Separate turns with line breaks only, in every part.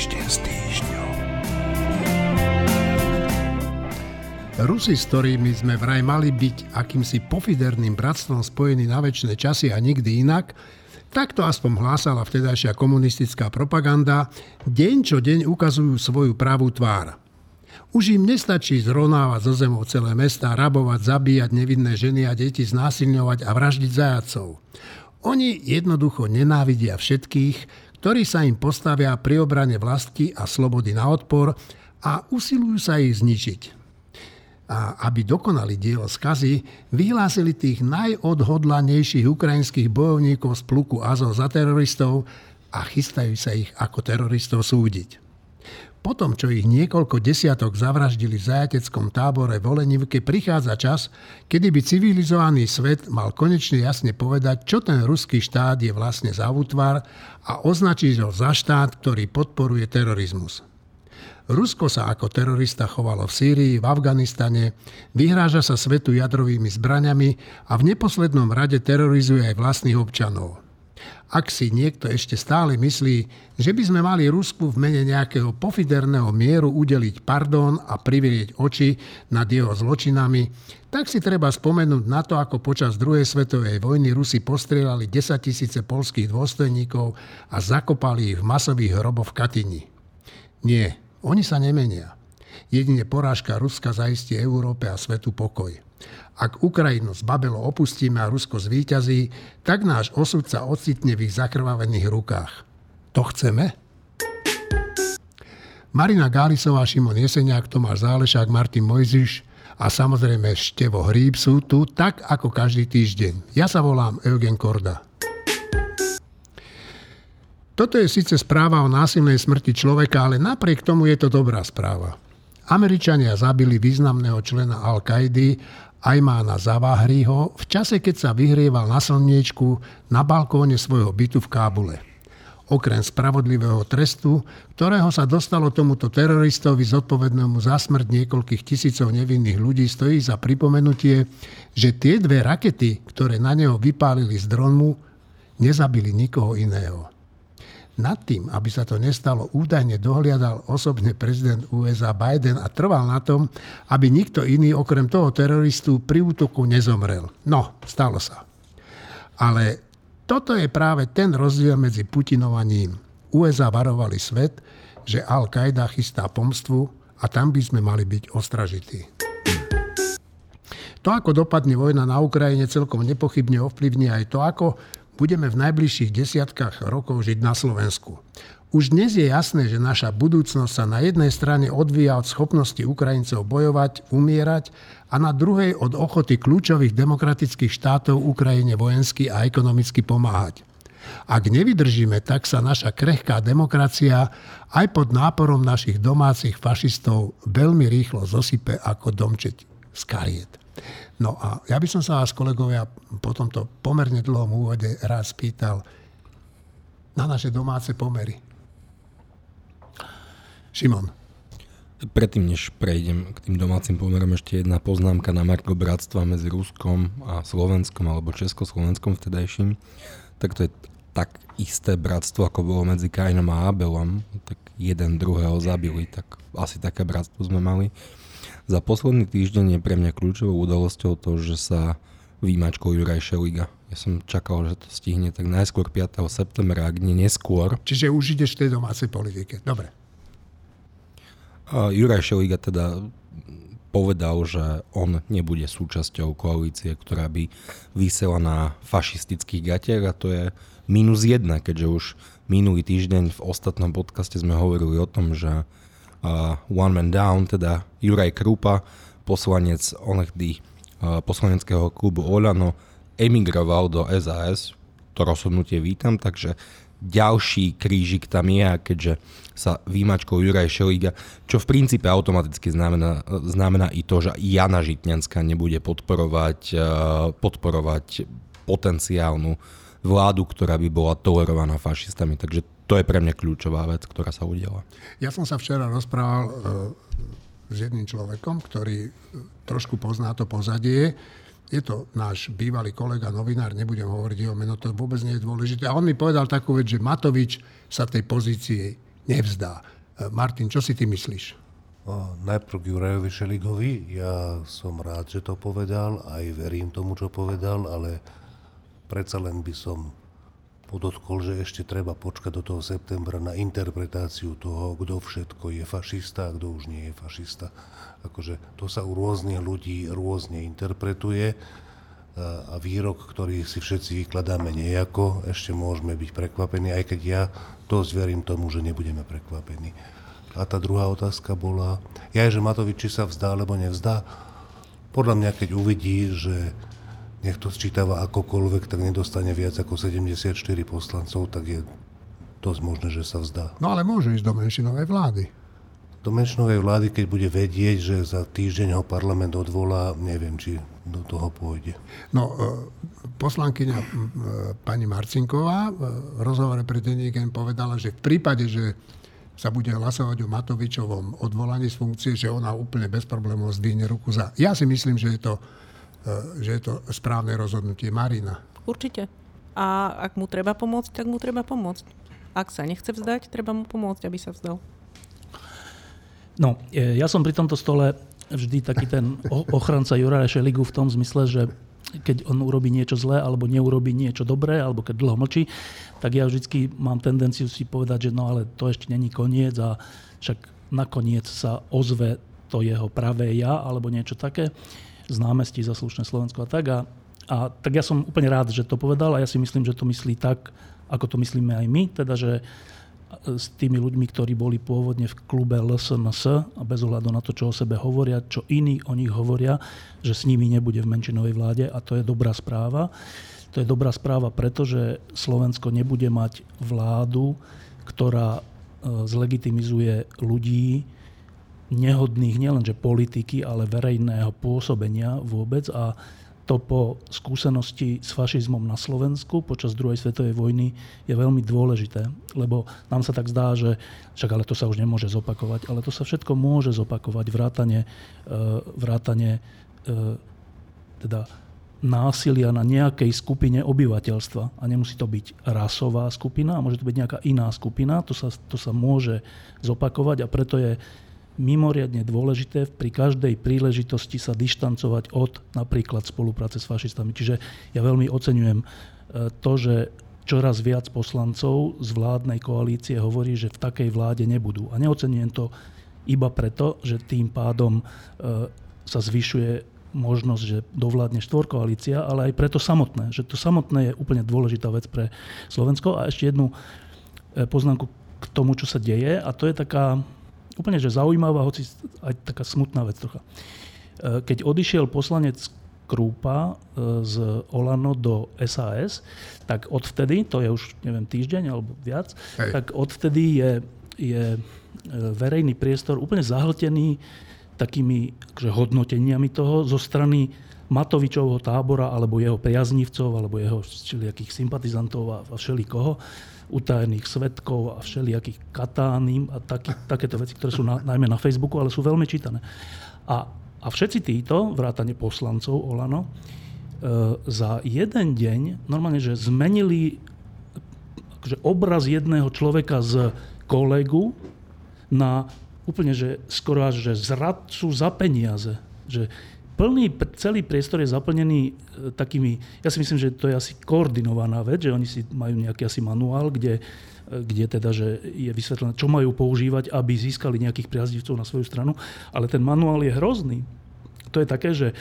Týždeň s týždňom. Rusi, s ktorými sme vraj mali byť akýmsi pofiderným bratstvom spojení na väčšie časy a nikdy inak, Takto aspoň hlásala vtedajšia komunistická propaganda, deň čo deň ukazujú svoju pravú tvár. Už im nestačí zrovnávať zo zemou celé mesta, rabovať, zabíjať nevinné ženy a deti, znásilňovať a vraždiť zajacov. Oni jednoducho nenávidia všetkých, ktorí sa im postavia pri obrane vlasti a slobody na odpor a usilujú sa ich zničiť a aby dokonali dielo skazy, vyhlásili tých najodhodlanejších ukrajinských bojovníkov z pluku Azov za teroristov a chystajú sa ich ako teroristov súdiť. Potom, čo ich niekoľko desiatok zavraždili v zajateckom tábore v Olenivke, prichádza čas, kedy by civilizovaný svet mal konečne jasne povedať, čo ten ruský štát je vlastne za útvar a označiť ho za štát, ktorý podporuje terorizmus. Rusko sa ako terorista chovalo v Sýrii, v Afganistane, vyhráža sa svetu jadrovými zbraňami a v neposlednom rade terorizuje aj vlastných občanov. Ak si niekto ešte stále myslí, že by sme mali Rusku v mene nejakého pofiderného mieru udeliť pardon a privrieť oči nad jeho zločinami, tak si treba spomenúť na to, ako počas druhej svetovej vojny Rusi postrieľali 10 tisíce polských dôstojníkov a zakopali ich v masových hroboch v Katyni. Nie, oni sa nemenia. Jedine porážka Ruska zaistí Európe a svetu pokoj. Ak Ukrajinu z Babelo opustíme a Rusko zvíťazí, tak náš osud sa ocitne v ich zakrvavených rukách. To chceme? Marina Gálisová, Šimon Jeseniak, Tomáš Zálešák, Martin Mojziš a samozrejme Števo Hríb sú tu tak ako každý týždeň. Ja sa volám Eugen Korda. Toto je síce správa o násilnej smrti človeka, ale napriek tomu je to dobrá správa. Američania zabili významného člena Al-Kaidy Ajmána Zavahriho v čase, keď sa vyhrieval na slniečku na balkóne svojho bytu v Kábule. Okrem spravodlivého trestu, ktorého sa dostalo tomuto teroristovi zodpovednému za smrť niekoľkých tisícov nevinných ľudí, stojí za pripomenutie, že tie dve rakety, ktoré na neho vypálili z dronu, nezabili nikoho iného. Nad tým, aby sa to nestalo, údajne dohliadal osobne prezident USA Biden a trval na tom, aby nikto iný okrem toho teroristu pri útoku nezomrel. No, stalo sa. Ale toto je práve ten rozdiel medzi Putinovaním. USA varovali svet, že Al-Qaida chystá pomstvu a tam by sme mali byť ostražití. To, ako dopadne vojna na Ukrajine, celkom nepochybne ovplyvní aj to, ako budeme v najbližších desiatkách rokov žiť na Slovensku. Už dnes je jasné, že naša budúcnosť sa na jednej strane odvíja od schopnosti Ukrajincov bojovať, umierať a na druhej od ochoty kľúčových demokratických štátov Ukrajine vojensky a ekonomicky pomáhať. Ak nevydržíme, tak sa naša krehká demokracia aj pod náporom našich domácich fašistov veľmi rýchlo zosype ako domčeť z kariet. No a ja by som sa vás, kolegovia, po tomto pomerne dlhom úvode rád spýtal na naše domáce pomery. Šimon.
Predtým, než prejdem k tým domácim pomerom, ešte jedna poznámka na Marko bratstva medzi Ruskom a Slovenskom alebo Československom vtedajším. Tak to je tak isté bratstvo, ako bolo medzi Kainom a Abelom. Tak jeden druhého zabili, tak asi také bratstvo sme mali. Za posledný týždeň je pre mňa kľúčovou udalosťou to, že sa výmačkou Juraj Šeliga. Ja som čakal, že to stihne tak najskôr 5. septembra, ak nie neskôr.
Čiže už ideš v tej domácej politike. Dobre.
A Juraj Šeliga teda povedal, že on nebude súčasťou koalície, ktorá by vysela na fašistických gatiach a to je minus jedna, keďže už minulý týždeň v ostatnom podcaste sme hovorili o tom, že uh, One Man Down, teda Juraj Krupa, poslanec onehdy uh, poslaneckého klubu Olano, emigroval do SAS. To rozhodnutie vítam, takže ďalší krížik tam je keďže sa výmačkou Juraj Šeliga, čo v princípe automaticky znamená, znamená i to, že Jana Žitňanská nebude podporovať, podporovať potenciálnu vládu, ktorá by bola tolerovaná fašistami. Takže to je pre mňa kľúčová vec, ktorá sa udiala.
Ja som sa včera rozprával e, s jedným človekom, ktorý e, trošku pozná to pozadie. Je to náš bývalý kolega, novinár, nebudem hovoriť jeho meno, to vôbec nie je dôležité. A on mi povedal takú vec, že Matovič sa tej pozície nevzdá. Martin, čo si ty myslíš?
Najprv k Jurajovi Šeligovi. Ja som rád, že to povedal, aj verím tomu, čo povedal, ale predsa len by som podotkol, že ešte treba počkať do toho septembra na interpretáciu toho, kto všetko je fašista a kto už nie je fašista. Akože to sa u rôznych ľudí rôzne interpretuje a výrok, ktorý si všetci vykladáme nejako, ešte môžeme byť prekvapení, aj keď ja dosť verím tomu, že nebudeme prekvapení. A tá druhá otázka bola, ja že Matovič, či sa vzdá alebo nevzdá. Podľa mňa, keď uvidí, že nech to sčítava akokoľvek, tak nedostane viac ako 74 poslancov, tak je dosť možné, že sa vzdá.
No ale môže ísť do menšinovej vlády.
Do menšinovej vlády, keď bude vedieť, že za týždeň ho parlament odvolá, neviem, či do toho pôjde.
No, e, poslankyňa e, pani Marcinková v rozhovore pre denníkem povedala, že v prípade, že sa bude hlasovať o Matovičovom odvolaní z funkcie, že ona úplne bez problémov zdvihne ruku za. Ja si myslím, že je to E, že je to správne rozhodnutie. Marina.
Určite. A ak mu treba pomôcť, tak mu treba pomôcť. Ak sa nechce vzdať, treba mu pomôcť, aby sa vzdal.
No, e, ja som pri tomto stole vždy taký ten ochranca Juraja Šeligu v tom zmysle, že keď on urobí niečo zlé alebo neurobi niečo dobré, alebo keď dlho mlčí, tak ja vždy mám tendenciu si povedať, že no ale to ešte není koniec a však nakoniec sa ozve to jeho pravé ja alebo niečo také z námestí za slušné Slovensko a tak. A, a tak ja som úplne rád, že to povedal a ja si myslím, že to myslí tak, ako to myslíme aj my, teda že s tými ľuďmi, ktorí boli pôvodne v klube LSNS a bez ohľadu na to, čo o sebe hovoria, čo iní o nich hovoria, že s nimi nebude v menšinovej vláde a to je dobrá správa. To je dobrá správa, pretože Slovensko nebude mať vládu, ktorá e, zlegitimizuje ľudí, nehodných nielenže politiky, ale verejného pôsobenia vôbec a to po skúsenosti s fašizmom na Slovensku počas druhej svetovej vojny je veľmi dôležité, lebo nám sa tak zdá, že však ale to sa už nemôže zopakovať, ale to sa všetko môže zopakovať, vrátane, e, vrátane e, teda násilia na nejakej skupine obyvateľstva. A nemusí to byť rasová skupina, môže to byť nejaká iná skupina, to sa, to sa môže zopakovať a preto je mimoriadne dôležité pri každej príležitosti sa dištancovať od napríklad spolupráce s fašistami. Čiže ja veľmi oceňujem e, to, že čoraz viac poslancov z vládnej koalície hovorí, že v takej vláde nebudú. A neocenujem to iba preto, že tým pádom e, sa zvyšuje možnosť, že dovládne štvorkoalícia, ale aj preto samotné, že to samotné je úplne dôležitá vec pre Slovensko. A ešte jednu e, poznámku k tomu, čo sa deje, a to je taká úplne že zaujímavá, hoci aj taká smutná vec trocha. E, keď odišiel poslanec Krúpa e, z Olano do SAS, tak odvtedy, to je už neviem týždeň alebo viac, Hej. tak odvtedy je, je e, verejný priestor úplne zahltený takými akože, hodnoteniami toho zo strany Matovičovho tábora alebo jeho priaznivcov alebo jeho všelijakých sympatizantov a, a všelikoho utajených svetkov a všelijakých katánim a taký, takéto veci, ktoré sú na, najmä na Facebooku, ale sú veľmi čítané. A, a všetci títo, vrátane poslancov Olano, e, za jeden deň normálne, že zmenili akože obraz jedného človeka z kolegu na úplne, že skoro až že zradcu za peniaze. Že plný, celý priestor je zaplnený e, takými, ja si myslím, že to je asi koordinovaná vec, že oni si majú nejaký asi manuál, kde, e, kde teda, že je vysvetlené, čo majú používať, aby získali nejakých priaznivcov na svoju stranu, ale ten manuál je hrozný. To je také, že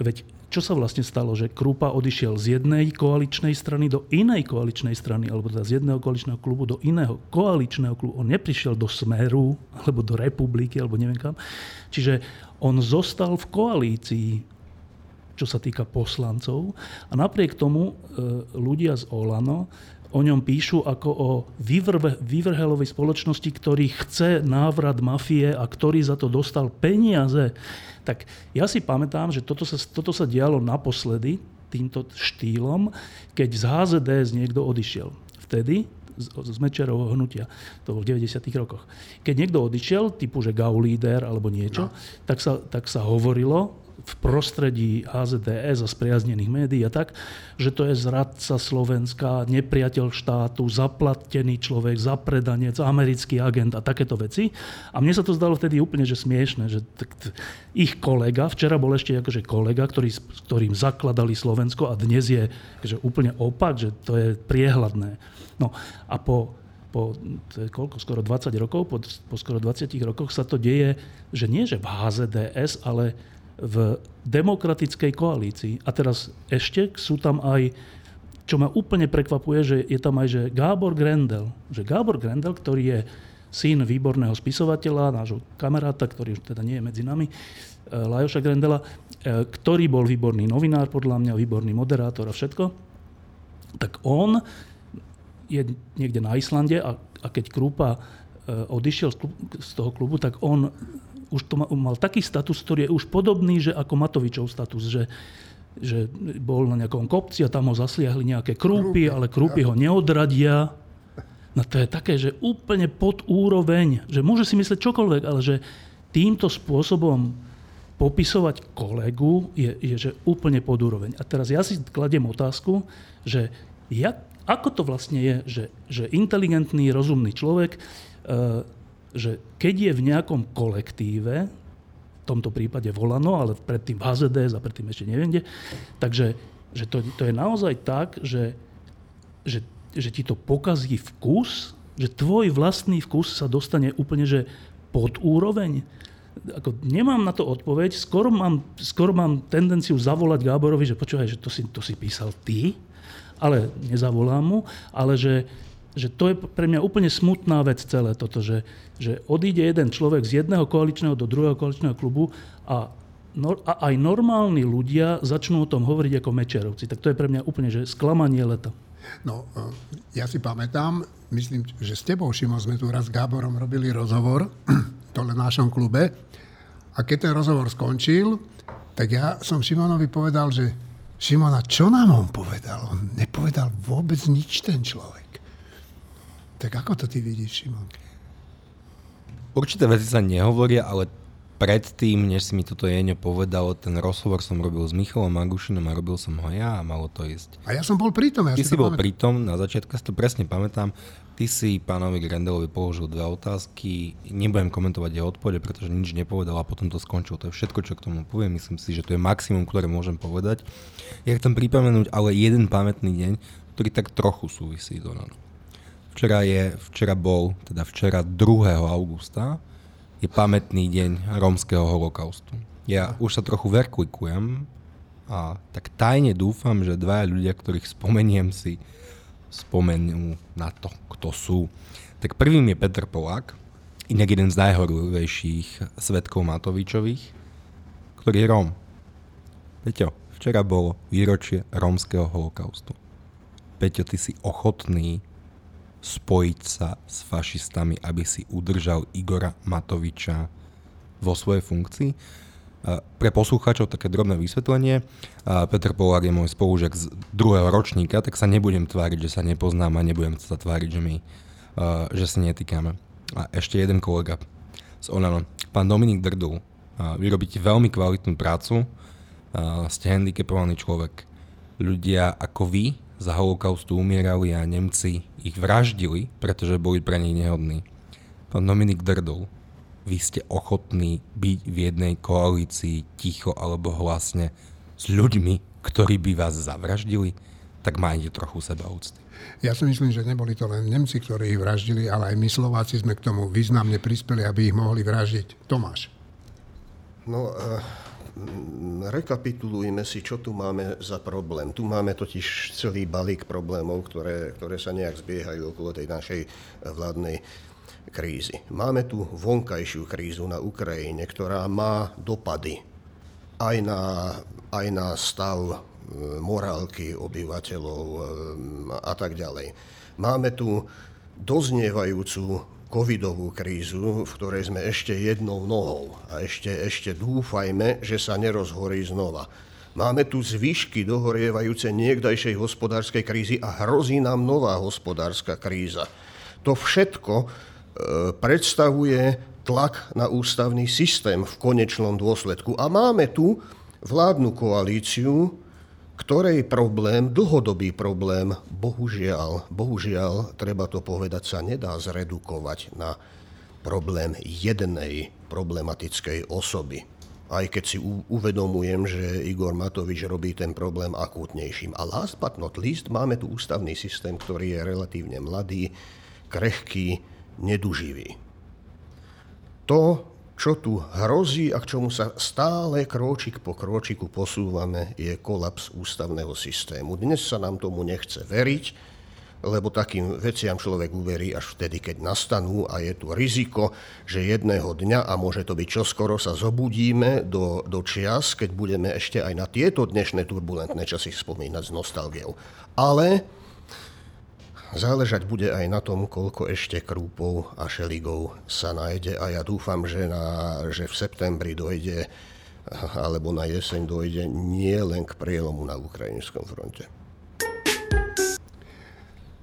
veď čo sa vlastne stalo, že Krupa odišiel z jednej koaličnej strany do inej koaličnej strany, alebo teda z jedného koaličného klubu do iného koaličného klubu. On neprišiel do Smeru, alebo do Republiky, alebo neviem kam. Čiže on zostal v koalícii, čo sa týka poslancov. A napriek tomu e, ľudia z Olano o ňom píšu ako o vyvrhe, vyvrhelovej spoločnosti, ktorý chce návrat mafie a ktorý za to dostal peniaze. Tak ja si pamätám, že toto sa, toto sa dialo naposledy týmto štýlom, keď z HZDS niekto odišiel. Vtedy z, z Mečerovho hnutia, to v 90. rokoch. Keď niekto odišiel, typu že Gau líder alebo niečo, no. tak, sa, tak sa hovorilo, v prostredí HZDS a spriaznených médií a tak, že to je zradca Slovenska, nepriateľ štátu, zaplatený človek, zapredanec, americký agent a takéto veci. A mne sa to zdalo vtedy úplne že smiešne, že ich kolega, včera bol ešte akože kolega, ktorý, ktorým zakladali Slovensko a dnes je že úplne opak, že to je priehľadné. No a po po koľko, skoro 20 rokov, po, po skoro 20 rokoch sa to deje, že nie že v HZDS, ale v demokratickej koalícii. A teraz ešte sú tam aj, čo ma úplne prekvapuje, že je tam aj že Gábor Grendel. Že Gábor Grendel, ktorý je syn výborného spisovateľa, nášho kamaráta, ktorý už teda nie je medzi nami, eh, Lajoša Grendela, eh, ktorý bol výborný novinár, podľa mňa, výborný moderátor a všetko, tak on je niekde na Islande a, a keď Krúpa e, odišiel z toho klubu, tak on už to mal, taký status, ktorý je už podobný, že ako Matovičov status, že, že bol na nejakom kopci a tam ho zasliahli nejaké krúpy, ale krúpy ho neodradia. No to je také, že úplne pod úroveň, že môže si myslieť čokoľvek, ale že týmto spôsobom popisovať kolegu je, je že úplne pod úroveň. A teraz ja si kladiem otázku, že jak, ako to vlastne je, že, že inteligentný, rozumný človek, e, že keď je v nejakom kolektíve, v tomto prípade Volano, ale predtým v HZDS a predtým ešte neviem kde, takže že to, to je naozaj tak, že, že, že ti to pokazí vkus, že tvoj vlastný vkus sa dostane úplne že pod úroveň. Ako, nemám na to odpoveď, skoro mám, skoro mám tendenciu zavolať Gáborovi, že počúvaj, že to si, to si písal ty, ale nezavolám mu, ale že, že to je pre mňa úplne smutná vec celé toto, že, že odíde jeden človek z jedného koaličného do druhého koaličného klubu a, no, a aj normálni ľudia začnú o tom hovoriť ako mečerovci. Tak to je pre mňa úplne že sklamanie leta.
No, e, ja si pamätám, myslím, že s tebou, Šimo, sme tu raz s Gáborom robili rozhovor, to v našom klube. A keď ten rozhovor skončil, tak ja som Šimonovi povedal, že Šimona, čo nám on povedal? On nepovedal vôbec nič ten človek. Tak ako to ty vidíš, Šimon?
Určité veci sa nehovoria, ale predtým, než si mi toto Jeňo povedal, ten rozhovor som robil s Michalom Magušinom a robil som ho ja a malo to ísť.
A ja som bol pritom. Ja
Ty
si,
si bol
pamätám.
pritom, na začiatku si to presne pamätám. Ty si pánovi Grendelovi položil dve otázky. Nebudem komentovať jeho odpovede, pretože nič nepovedal a potom to skončil. To je všetko, čo k tomu poviem. Myslím si, že to je maximum, ktoré môžem povedať. Ja chcem pripomenúť ale jeden pamätný deň, ktorý tak trochu súvisí do nás. Včera, je, včera bol, teda včera 2. augusta, je pamätný deň rómskeho holokaustu. Ja už sa trochu verklikujem a tak tajne dúfam, že dvaja ľudia, ktorých spomeniem si, spomenú na to, kto sú. Tak prvým je Petr Polák, inak jeden z najhorlivejších svetkov Matovičových, ktorý je Róm. Peťo, včera bolo výročie rómskeho holokaustu. Peťo, ty si ochotný spojiť sa s fašistami, aby si udržal Igora Matoviča vo svojej funkcii. Pre poslucháčov také drobné vysvetlenie. Peter Polák je môj spolužiak z druhého ročníka, tak sa nebudem tváriť, že sa nepoznám a nebudem sa tváriť, že, my, že sa netýkame. A ešte jeden kolega z Olano, pán Dominik Drdul. Vy robíte veľmi kvalitnú prácu, ste handicapovaný človek. Ľudia ako vy za holokaustu umierali a Nemci ich vraždili, pretože boli pre nich nehodní. Pán Dominik Drdul, vy ste ochotní byť v jednej koalícii ticho alebo hlasne s ľuďmi, ktorí by vás zavraždili, tak majte trochu seba úcty.
Ja si myslím, že neboli to len Nemci, ktorí ich vraždili, ale aj my Slováci sme k tomu významne prispeli, aby ich mohli vraždiť. Tomáš.
No, uh, rekapitulujme si, čo tu máme za problém. Tu máme totiž celý balík problémov, ktoré, ktoré sa nejak zbiehajú okolo tej našej vládnej krízy. Máme tu vonkajšiu krízu na Ukrajine, ktorá má dopady aj na, aj na stav e, morálky obyvateľov e, a tak ďalej. Máme tu doznievajúcu covidovú krízu, v ktorej sme ešte jednou nohou a ešte, ešte dúfajme, že sa nerozhorí znova. Máme tu zvyšky dohorievajúce niekdajšej hospodárskej krízy a hrozí nám nová hospodárska kríza. To všetko e, predstavuje tlak na ústavný systém v konečnom dôsledku. A máme tu vládnu koalíciu, ktorej problém, dlhodobý problém, bohužiaľ, bohužiaľ, treba to povedať, sa nedá zredukovať na problém jednej problematickej osoby. Aj keď si uvedomujem, že Igor Matovič robí ten problém akútnejším. A last but not least máme tu ústavný systém, ktorý je relatívne mladý, krehký, neduživý. To, čo tu hrozí a k čomu sa stále króčik po króčiku posúvame, je kolaps ústavného systému. Dnes sa nám tomu nechce veriť, lebo takým veciam človek uverí až vtedy, keď nastanú a je tu riziko, že jedného dňa, a môže to byť čoskoro, sa zobudíme do, do čias, keď budeme ešte aj na tieto dnešné turbulentné časy spomínať s nostalgiou. Ale Záležať bude aj na tom, koľko ešte krúpov a šeligov sa nájde a ja dúfam, že, na, že v septembri dojde alebo na jeseň dojde nie len k prielomu na ukrajinskom fronte.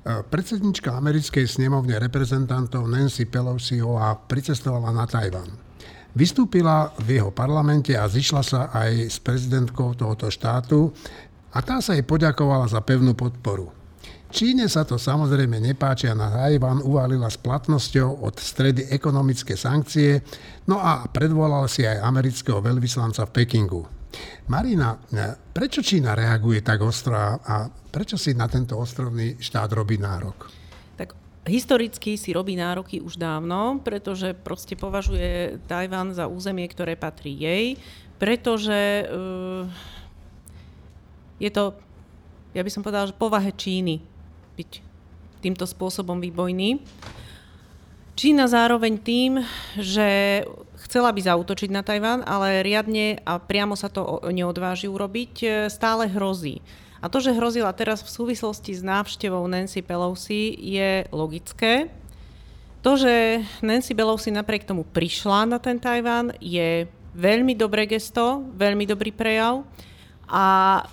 Predsednička americkej snemovne reprezentantov Nancy Pelosiová pricestovala na Tajvan. Vystúpila v jeho parlamente a zišla sa aj s prezidentkou tohoto štátu a tá sa jej poďakovala za pevnú podporu. Číne sa to samozrejme nepáči a na Tajvan uvalila s platnosťou od stredy ekonomické sankcie, no a predvolal si aj amerického veľvyslanca v Pekingu. Marina, prečo Čína reaguje tak ostro a prečo si na tento ostrovný štát robí nárok?
Tak historicky si robí nároky už dávno, pretože proste považuje Tajvan za územie, ktoré patrí jej, pretože uh, je to, ja by som povedala, že povahe Číny byť týmto spôsobom výbojný. Čína zároveň tým, že chcela by zautočiť na Tajván, ale riadne a priamo sa to neodváži urobiť, e, stále hrozí. A to, že hrozila teraz v súvislosti s návštevou Nancy Pelosi, je logické. To, že Nancy Pelosi napriek tomu prišla na ten Tajván, je veľmi dobré gesto, veľmi dobrý prejav. A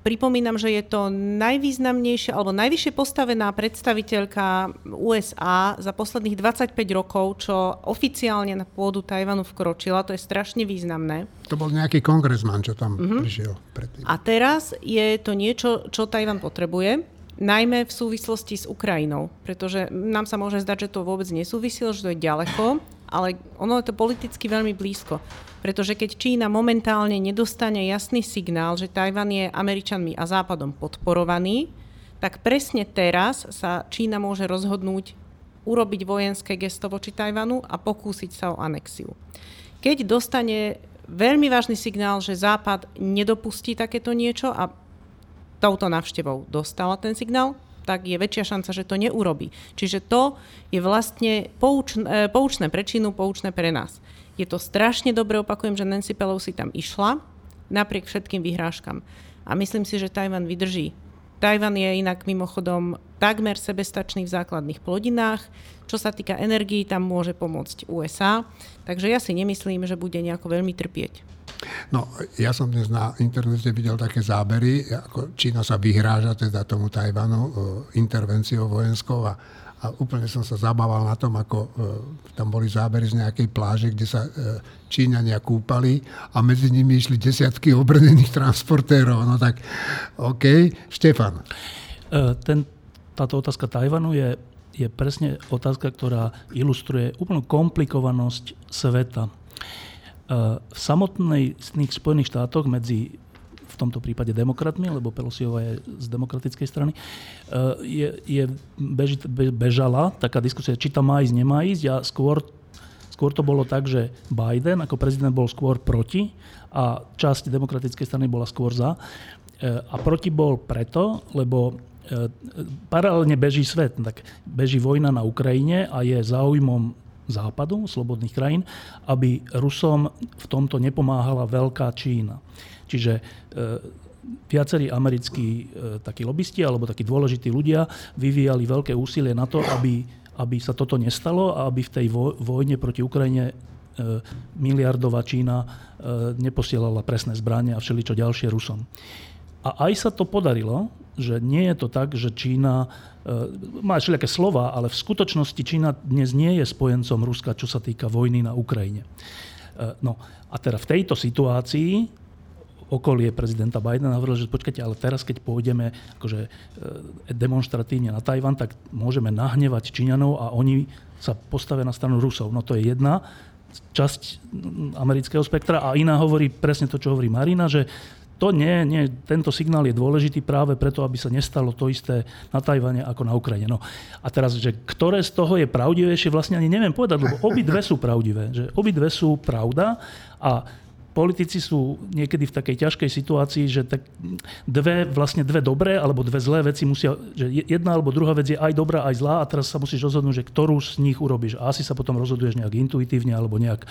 Pripomínam, že je to najvýznamnejšia alebo najvyššie postavená predstaviteľka USA za posledných 25 rokov, čo oficiálne na pôdu Tajvanu vkročila. To je strašne významné.
To bol nejaký kongresman, čo tam uh-huh. prišiel predtým.
A teraz je to niečo, čo Tajvan potrebuje najmä v súvislosti s Ukrajinou, pretože nám sa môže zdať, že to vôbec nesúvisilo, že to je ďaleko, ale ono je to politicky veľmi blízko. Pretože keď Čína momentálne nedostane jasný signál, že Tajvan je Američanmi a Západom podporovaný, tak presne teraz sa Čína môže rozhodnúť urobiť vojenské gesto voči Tajvanu a pokúsiť sa o anexiu. Keď dostane veľmi vážny signál, že Západ nedopustí takéto niečo a touto návštevou dostala ten signál, tak je väčšia šanca, že to neurobi. Čiže to je vlastne poučné, poučné pre Čínu, poučné pre nás. Je to strašne dobre, opakujem, že Nancy Pelosi tam išla, napriek všetkým vyhrážkam. A myslím si, že Tajvan vydrží. Tajvan je inak mimochodom takmer sebestačný v základných plodinách. Čo sa týka energií, tam môže pomôcť USA. Takže ja si nemyslím, že bude nejako veľmi trpieť.
No, ja som dnes na internete videl také zábery, ako Čína sa vyhráža teda tomu Tajvanu e, intervenciou vojenskou a a úplne som sa zabával na tom, ako e, tam boli zábery z nejakej pláže, kde sa e, Číňania kúpali a medzi nimi išli desiatky obrnených transportérov. No tak, OK. Štefan.
Ten, táto otázka Tajvanu je, je presne otázka, ktorá ilustruje úplnú komplikovanosť sveta. V samotných Spojených štátoch medzi tomto prípade demokratmi, lebo Pelosiova je z demokratickej strany, eh, je, je bež, bežala taká diskusia, či tam má ísť, nemá ísť a skôr, skôr to bolo tak, že Biden ako prezident bol skôr proti a časť demokratickej strany bola skôr za. Eh, a proti bol preto, lebo eh, paralelne beží svet, tak beží vojna na Ukrajine a je záujmom západu, slobodných krajín, aby Rusom v tomto nepomáhala veľká Čína. Čiže e, viacerí americkí e, takí lobbysti alebo takí dôležití ľudia vyvíjali veľké úsilie na to, aby, aby sa toto nestalo a aby v tej vojne proti Ukrajine e, miliardová Čína neposielala presné zbranie a všeličo ďalšie Rusom. A aj sa to podarilo, že nie je to tak, že Čína má všelijaké slova, ale v skutočnosti Čína dnes nie je spojencom Ruska, čo sa týka vojny na Ukrajine. No a teda v tejto situácii okolie prezidenta Bidena hovorili, že počkajte, ale teraz, keď pôjdeme akože, demonstratívne na Tajvan, tak môžeme nahnevať Číňanov a oni sa postavia na stranu Rusov. No to je jedna časť amerického spektra a iná hovorí presne to, čo hovorí Marina, že to nie, nie, tento signál je dôležitý práve preto, aby sa nestalo to isté na Tajvane ako na Ukrajine. No. A teraz, že ktoré z toho je pravdivejšie, vlastne ani neviem povedať, lebo obidve sú pravdivé. Že obidve sú pravda a politici sú niekedy v takej ťažkej situácii, že tak dve, vlastne dve dobré alebo dve zlé veci musia, že jedna alebo druhá vec je aj dobrá, aj zlá a teraz sa musíš rozhodnúť, že ktorú z nich urobíš. A asi sa potom rozhoduješ nejak intuitívne alebo nejak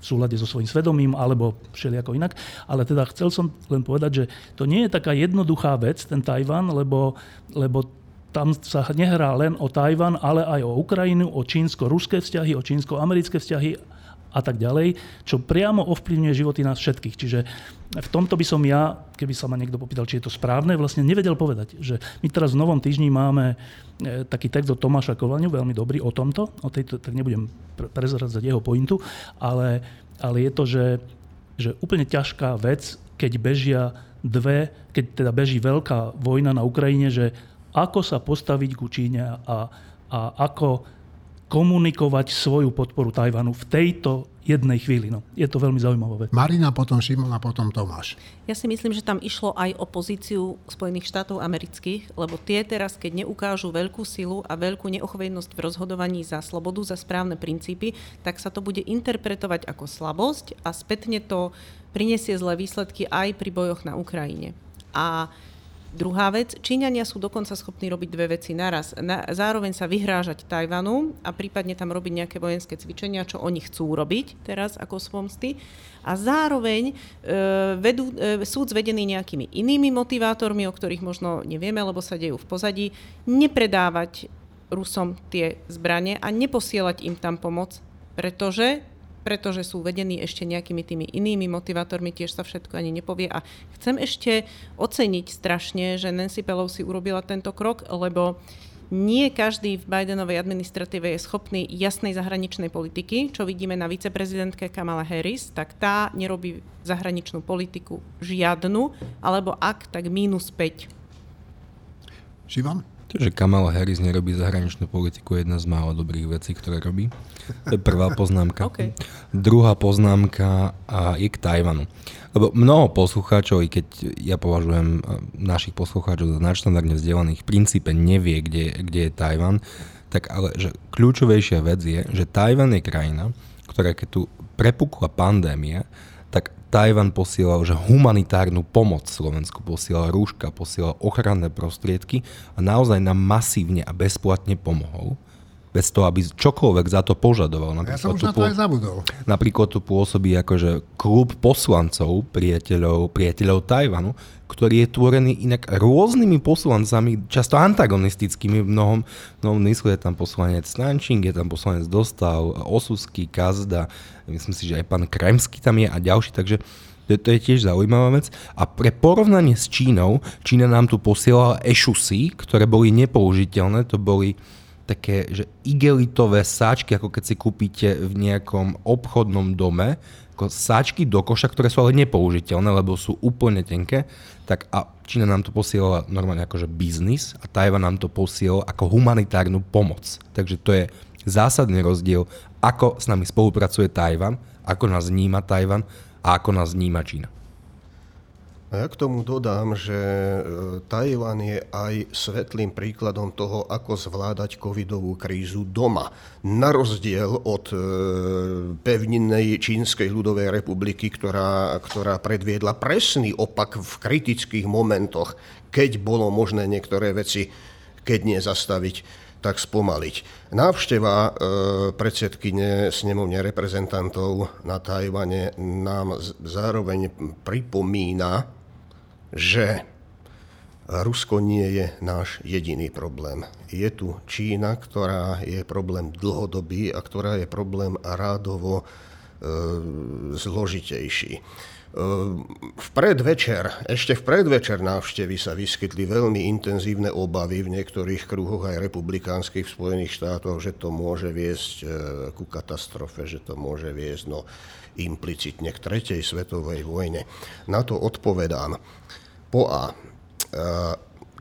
v súlade so svojím svedomím alebo všelijako inak. Ale teda chcel som len povedať, že to nie je taká jednoduchá vec, ten Tajvan, lebo, lebo tam sa nehrá len o Tajvan, ale aj o Ukrajinu, o čínsko-ruské vzťahy, o čínsko-americké vzťahy a tak ďalej, čo priamo ovplyvňuje životy nás všetkých. Čiže v tomto by som ja, keby sa ma niekto popýtal, či je to správne, vlastne nevedel povedať, že my teraz v Novom týždni máme e, taký text od Tomáša Kovaniu, veľmi dobrý o tomto, o tejto, tak nebudem prezradzať jeho pointu, ale, ale je to, že, že úplne ťažká vec, keď bežia dve, keď teda beží veľká vojna na Ukrajine, že ako sa postaviť ku Číne a, a ako komunikovať svoju podporu Tajvanu v tejto jednej chvíli. No, je to veľmi zaujímavé.
Marina, potom Šimon a potom Tomáš.
Ja si myslím, že tam išlo aj o pozíciu Spojených štátov amerických, lebo tie teraz, keď neukážu veľkú silu a veľkú neochvejnosť v rozhodovaní za slobodu, za správne princípy, tak sa to bude interpretovať ako slabosť a spätne to prinesie zlé výsledky aj pri bojoch na Ukrajine. A Druhá vec, Číňania sú dokonca schopní robiť dve veci naraz. Na, zároveň sa vyhrážať Tajvanu a prípadne tam robiť nejaké vojenské cvičenia, čo oni chcú robiť teraz ako svomsty. A zároveň e, vedú, e, sú zvedení nejakými inými motivátormi, o ktorých možno nevieme, lebo sa dejú v pozadí, nepredávať Rusom tie zbranie a neposielať im tam pomoc, pretože pretože sú vedení ešte nejakými tými inými motivátormi, tiež sa všetko ani nepovie. A chcem ešte oceniť strašne, že Nancy Pelosi urobila tento krok, lebo nie každý v Bidenovej administratíve je schopný jasnej zahraničnej politiky, čo vidíme na viceprezidentke Kamala Harris, tak tá nerobí zahraničnú politiku žiadnu, alebo ak, tak mínus 5.
Šivan?
To, že Kamala Harris nerobí zahraničnú politiku, je jedna z málo dobrých vecí, ktoré robí. To je prvá poznámka.
okay.
Druhá poznámka je k Tajvanu. Lebo mnoho poslucháčov, i keď ja považujem našich poslucháčov za nadštandardne vzdelaných, v princípe nevie, kde, kde je Tajvan, tak ale že kľúčovejšia vec je, že Tajvan je krajina, ktorá keď tu prepukla pandémia, Tajvan posielal že humanitárnu pomoc Slovensku, posielal rúška, posielal ochranné prostriedky a naozaj nám masívne a bezplatne pomohol bez toho, aby čokoľvek za to požadoval.
Napríklad ja som už na to aj zabudol.
Napríklad tu pôsobí akože klub poslancov, priateľov, priateľov Tajvanu, ktorý je tvorený inak rôznymi poslancami, často antagonistickými v mnohom, mnohom mysle. Je tam poslanec Stančing, je tam poslanec Dostav, Osusky, Kazda, myslím si, že aj pán Kremský tam je a ďalší, takže to, to je tiež zaujímavá vec. A pre porovnanie s Čínou, Čína nám tu posielala ešusy, ktoré boli nepoužiteľné, to boli také že igelitové sáčky, ako keď si kúpite v nejakom obchodnom dome, ako sáčky do koša, ktoré sú ale nepoužiteľné, lebo sú úplne tenké, tak a Čína nám to posielala normálne akože biznis a Tajvan nám to posielala ako humanitárnu pomoc. Takže to je zásadný rozdiel, ako s nami spolupracuje Tajvan, ako nás vníma Tajvan a ako nás vníma Čína.
Ja k tomu dodám, že e, Tajvan je aj svetlým príkladom toho, ako zvládať covidovú krízu doma. Na rozdiel od e, pevninnej Čínskej ľudovej republiky, ktorá, ktorá predviedla presný opak v kritických momentoch, keď bolo možné niektoré veci, keď nie zastaviť, tak spomaliť. Návšteva e, predsedkyne snemovne reprezentantov na Tajvane nám zároveň pripomína, že Rusko nie je náš jediný problém. Je tu Čína, ktorá je problém dlhodobý a ktorá je problém rádovo e, zložitejší. v predvečer, ešte v predvečer návštevy sa vyskytli veľmi intenzívne obavy v niektorých kruhoch aj republikánskych v Spojených štátoch, že to môže viesť e, ku katastrofe, že to môže viesť no, implicitne k tretej svetovej vojne. Na to odpovedám. Po A. E,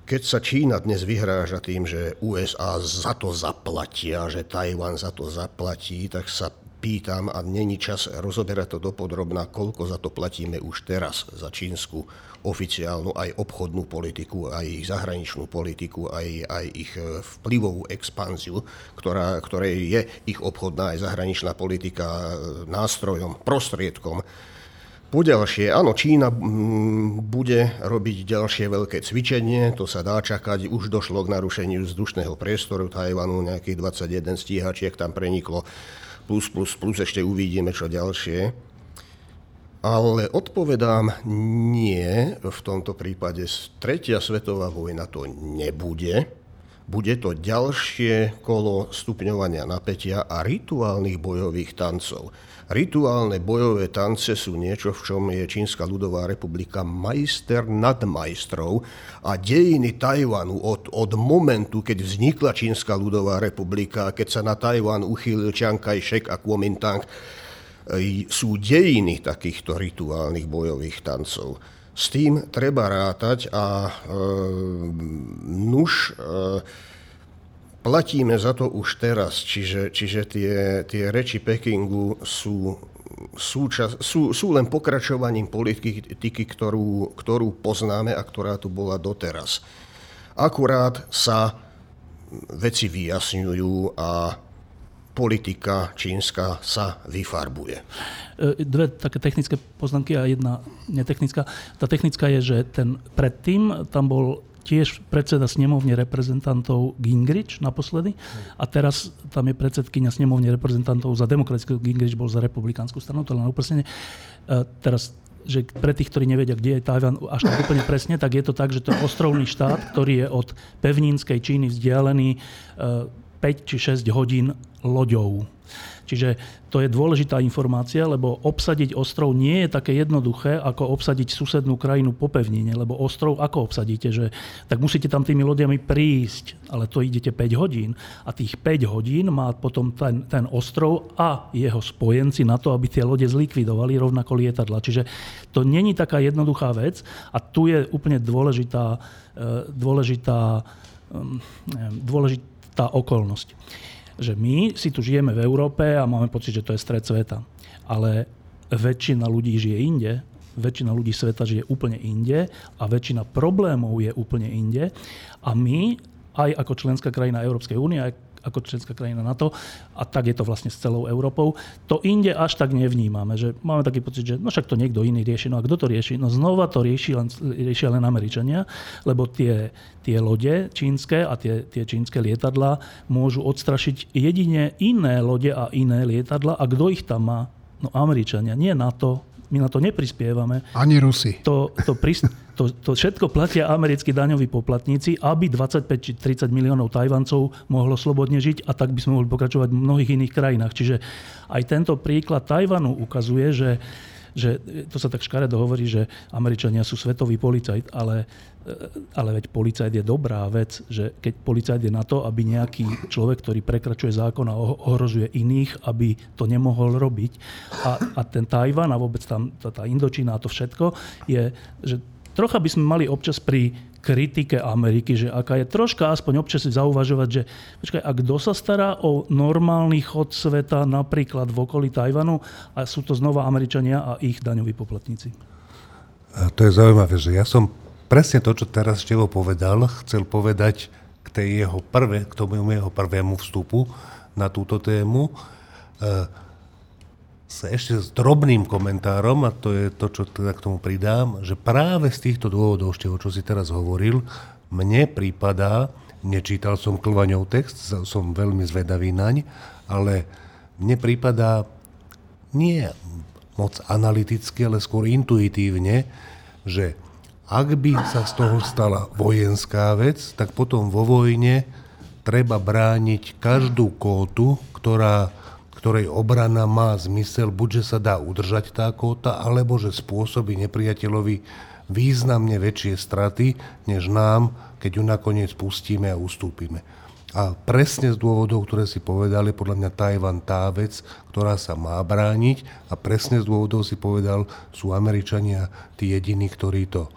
keď sa Čína dnes vyhráža tým, že USA za to zaplatia, že Tajvan za to zaplatí, tak sa pýtam, a není čas rozoberať to dopodrobná, koľko za to platíme už teraz za čínsku oficiálnu aj obchodnú politiku, aj ich zahraničnú politiku, aj, aj ich e, vplyvovú expanziu, ktorá, ktorej je ich obchodná aj zahraničná politika e, nástrojom, prostriedkom. Poďalšie, áno, Čína bude robiť ďalšie veľké cvičenie, to sa dá čakať, už došlo k narušeniu vzdušného priestoru Tajvanu, nejakých 21 stíhačiek tam preniklo. Plus, plus, plus ešte uvidíme čo ďalšie. Ale odpovedám nie, v tomto prípade tretia svetová vojna to nebude. Bude to ďalšie kolo stupňovania napätia a rituálnych bojových tancov. Rituálne bojové tance sú niečo, v čom je Čínska ľudová republika majster nad majstrov a dejiny Tajvanu od, od momentu, keď vznikla Čínska ľudová republika, keď sa na Tajvan uchýlil Chiang Kai-shek a Kuomintang, e, sú dejiny takýchto rituálnych bojových tancov. S tým treba rátať a e, nuž e, platíme za to už teraz, čiže, čiže tie, tie reči Pekingu sú, súčas, sú, sú len pokračovaním politiky, ktorú, ktorú poznáme a ktorá tu bola doteraz. Akurát sa veci vyjasňujú a politika čínska sa vyfarbuje.
E, dve také technické poznámky a jedna netechnická. Tá technická je, že ten predtým tam bol tiež predseda snemovne reprezentantov Gingrich naposledy a teraz tam je predsedkynia snemovne reprezentantov za demokratickú Gingrich bol za republikánsku stranu, to len upresnenie. Teraz že pre tých, ktorí nevedia, kde je Tajvan až tak úplne presne, tak je to tak, že to je ostrovný štát, ktorý je od pevninskej Číny vzdialený 5 e, či 6 hodín loďou. Čiže to je dôležitá informácia, lebo obsadiť ostrov nie je také jednoduché, ako obsadiť susednú krajinu po pevnine, lebo ostrov ako obsadíte, že tak musíte tam tými lodiami prísť, ale to idete 5 hodín a tých 5 hodín má potom ten, ten ostrov a jeho spojenci na to, aby tie lode zlikvidovali rovnako lietadla. Čiže to není taká jednoduchá vec a tu je úplne dôležitá, e, dôležitá, dôležitá okolnosť že my si tu žijeme v Európe a máme pocit, že to je stred sveta. Ale väčšina ľudí žije inde, väčšina ľudí sveta žije úplne inde a väčšina problémov je úplne inde. A my, aj ako členská krajina Európskej únie, aj ako členská krajina NATO a tak je to vlastne s celou Európou. To inde až tak nevnímame, že máme taký pocit, že no však to niekto iný rieši. No a kto to rieši? No znova to rieši len, riešia len Američania, lebo tie, tie lode čínske a tie, tie čínske lietadla môžu odstrašiť jedine iné lode a iné lietadla a kto ich tam má? No Američania, nie NATO, my na to neprispievame.
Ani Rusi.
To, to, prist- to, to všetko platia americkí daňoví poplatníci, aby 25 či 30 miliónov Tajvancov mohlo slobodne žiť a tak by sme mohli pokračovať v mnohých iných krajinách. Čiže aj tento príklad Tajvanu ukazuje, že že to sa tak škaredo hovorí, že Američania sú svetový policajt, ale, ale veď policajt je dobrá vec, že keď policajt je na to, aby nejaký človek, ktorý prekračuje zákon a ohrozuje iných, aby to nemohol robiť. A, a ten Tajvan a vôbec tam tá, tá Indočína a to všetko je, že trocha by sme mali občas pri kritike Ameriky, že aká je troška aspoň občas zauvažovať, že počkaj, a kto sa stará o normálny chod sveta napríklad v okolí Tajvanu a sú to znova Američania a ich daňoví poplatníci?
A to je zaujímavé, že ja som presne to, čo teraz Števo povedal, chcel povedať k, tej jeho prvé, k tomu jeho prvému vstupu na túto tému. E, s ešte s drobným komentárom, a to je to, čo teda k tomu pridám, že práve z týchto dôvodov, ešte o čo si teraz hovoril, mne prípadá, nečítal som Klvaňov text, som veľmi zvedavý naň, ale mne prípadá nie moc analyticky, ale skôr intuitívne, že ak by sa z toho stala vojenská vec, tak potom vo vojne treba brániť každú kótu, ktorá ktorej obrana má zmysel, buď že sa dá udržať tá kóta, alebo že spôsobí nepriateľovi významne väčšie straty, než nám, keď ju nakoniec pustíme a ustúpime. A presne z dôvodov, ktoré si povedali, podľa mňa Tajvan tá vec, ktorá sa má brániť a presne z dôvodov si povedal, sú Američania tí jediní, ktorí to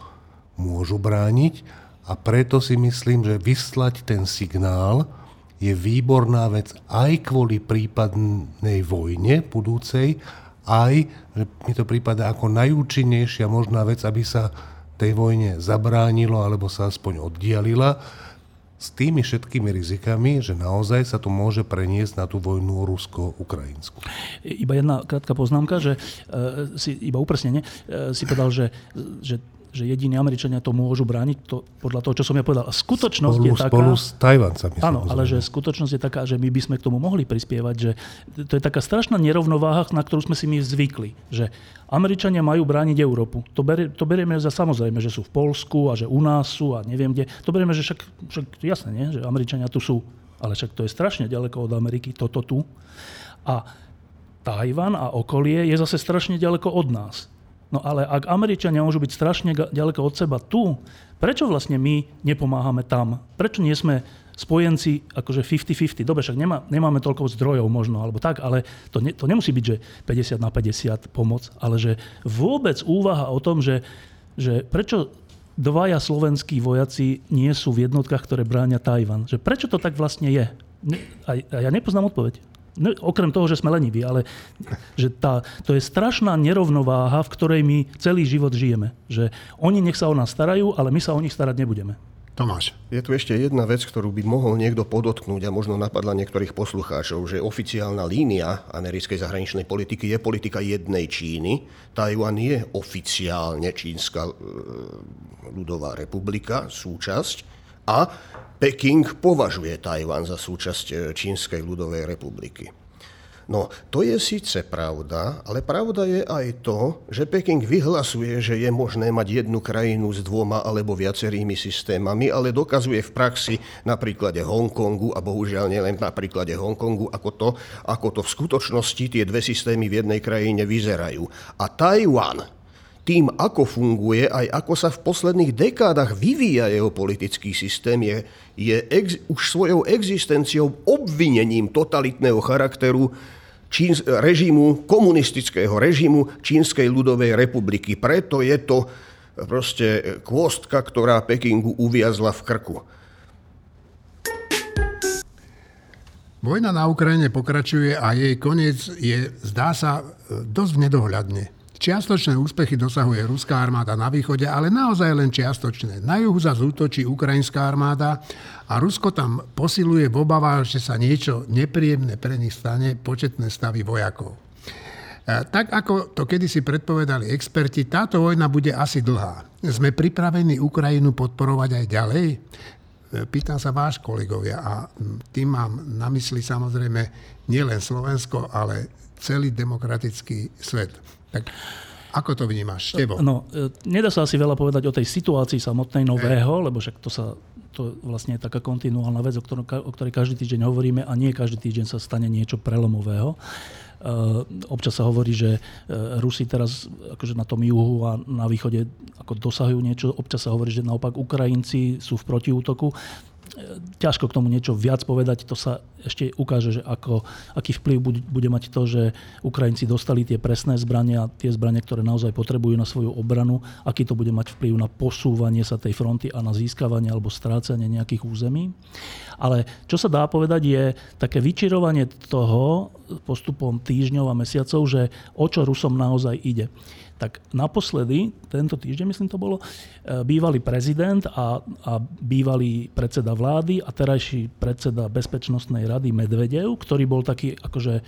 môžu brániť a preto si myslím, že vyslať ten signál je výborná vec aj kvôli prípadnej vojne budúcej, aj, že mi to prípada ako najúčinnejšia možná vec, aby sa tej vojne zabránilo alebo sa aspoň oddialila s tými všetkými rizikami, že naozaj sa to môže preniesť na tú vojnu rusko-ukrajinsku.
Iba jedna krátka poznámka, že e, si, iba upresnenie, e, si povedal, že, že že jediní Američania to môžu brániť, to, podľa toho, čo som ja povedal. A skutočnosť
spolu,
je taká...
Spolu s Tajvancami.
Áno, ale že skutočnosť je taká, že my by sme k tomu mohli prispievať, že to je taká strašná nerovnováha, na ktorú sme si my zvykli. Že Američania majú brániť Európu. To, berie, to berieme za samozrejme, že sú v Polsku a že u nás sú a neviem kde. To berieme, že však, však jasné, nie? že Američania tu sú. Ale však to je strašne ďaleko od Ameriky, toto tu. A Tajvan a okolie je zase strašne ďaleko od nás. No ale ak Američania môžu byť strašne ďaleko od seba tu, prečo vlastne my nepomáhame tam? Prečo nie sme spojenci akože 50-50? Dobre, však nemá, nemáme toľko zdrojov možno, alebo tak, ale to, ne, to nemusí byť, že 50 na 50 pomoc, ale že vôbec úvaha o tom, že, že prečo dvaja slovenskí vojaci nie sú v jednotkách, ktoré bránia Tajvan. Že prečo to tak vlastne je? A, ja nepoznám odpoveď. No, okrem toho, že sme leniví, ale že tá, to je strašná nerovnováha, v ktorej my celý život žijeme. Že oni nech sa o nás starajú, ale my sa o nich starať nebudeme.
Tomáš.
Je tu ešte jedna vec, ktorú by mohol niekto podotknúť a možno napadla niektorých poslucháčov, že oficiálna línia americkej zahraničnej politiky je politika jednej Číny. Tajvan je oficiálne Čínska e, ľudová republika, súčasť a Peking považuje Tajvan za súčasť e, Čínskej ľudovej republiky. No, to je síce pravda, ale pravda je aj to, že Peking vyhlasuje, že je možné mať jednu krajinu s dvoma alebo viacerými systémami, ale dokazuje v praxi na príklade Hongkongu a bohužiaľ nielen na príklade Hongkongu, ako to, ako to v skutočnosti tie dve systémy v jednej krajine vyzerajú. A Tajwan tým, ako funguje, aj ako sa v posledných dekádach vyvíja jeho politický systém, je, je ex, už svojou existenciou obvinením totalitného charakteru čín, režimu, komunistického režimu Čínskej ľudovej republiky. Preto je to proste kvostka, ktorá Pekingu uviazla v krku.
Vojna na Ukrajine pokračuje a jej koniec je, zdá sa, dosť nedohľadne. Čiastočné úspechy dosahuje ruská armáda na východe, ale naozaj len čiastočné. Na juhu zase útočí ukrajinská armáda a Rusko tam posiluje v obavách, že sa niečo nepríjemné pre nich stane početné stavy vojakov. E, tak ako to kedysi predpovedali experti, táto vojna bude asi dlhá. Sme pripravení Ukrajinu podporovať aj ďalej? E, pýtam sa váš kolegovia a tým mám na mysli samozrejme nielen Slovensko, ale celý demokratický svet. Tak ako to vnímaš, Števo?
No, e, nedá sa asi veľa povedať o tej situácii samotnej nového, lebo však to sa to vlastne je taká kontinuálna vec, o, ktorom, o ktorej každý týždeň hovoríme a nie každý týždeň sa stane niečo prelomového. Uh, občas sa hovorí, že uh, Rusi teraz akože na tom juhu a na východe ako dosahujú niečo. Občas sa hovorí, že naopak Ukrajinci sú v protiútoku ťažko k tomu niečo viac povedať. To sa ešte ukáže, že ako, aký vplyv bude mať to, že Ukrajinci dostali tie presné zbrania, tie zbrania, ktoré naozaj potrebujú na svoju obranu, aký to bude mať vplyv na posúvanie sa tej fronty a na získavanie alebo strácanie nejakých území. Ale čo sa dá povedať je také vyčirovanie toho postupom týždňov a mesiacov, že o čo Rusom naozaj ide. Tak naposledy, tento týždeň myslím to bolo, e, bývalý prezident a, a bývalý predseda vlády a terajší predseda Bezpečnostnej rady Medvedev, ktorý bol taký akože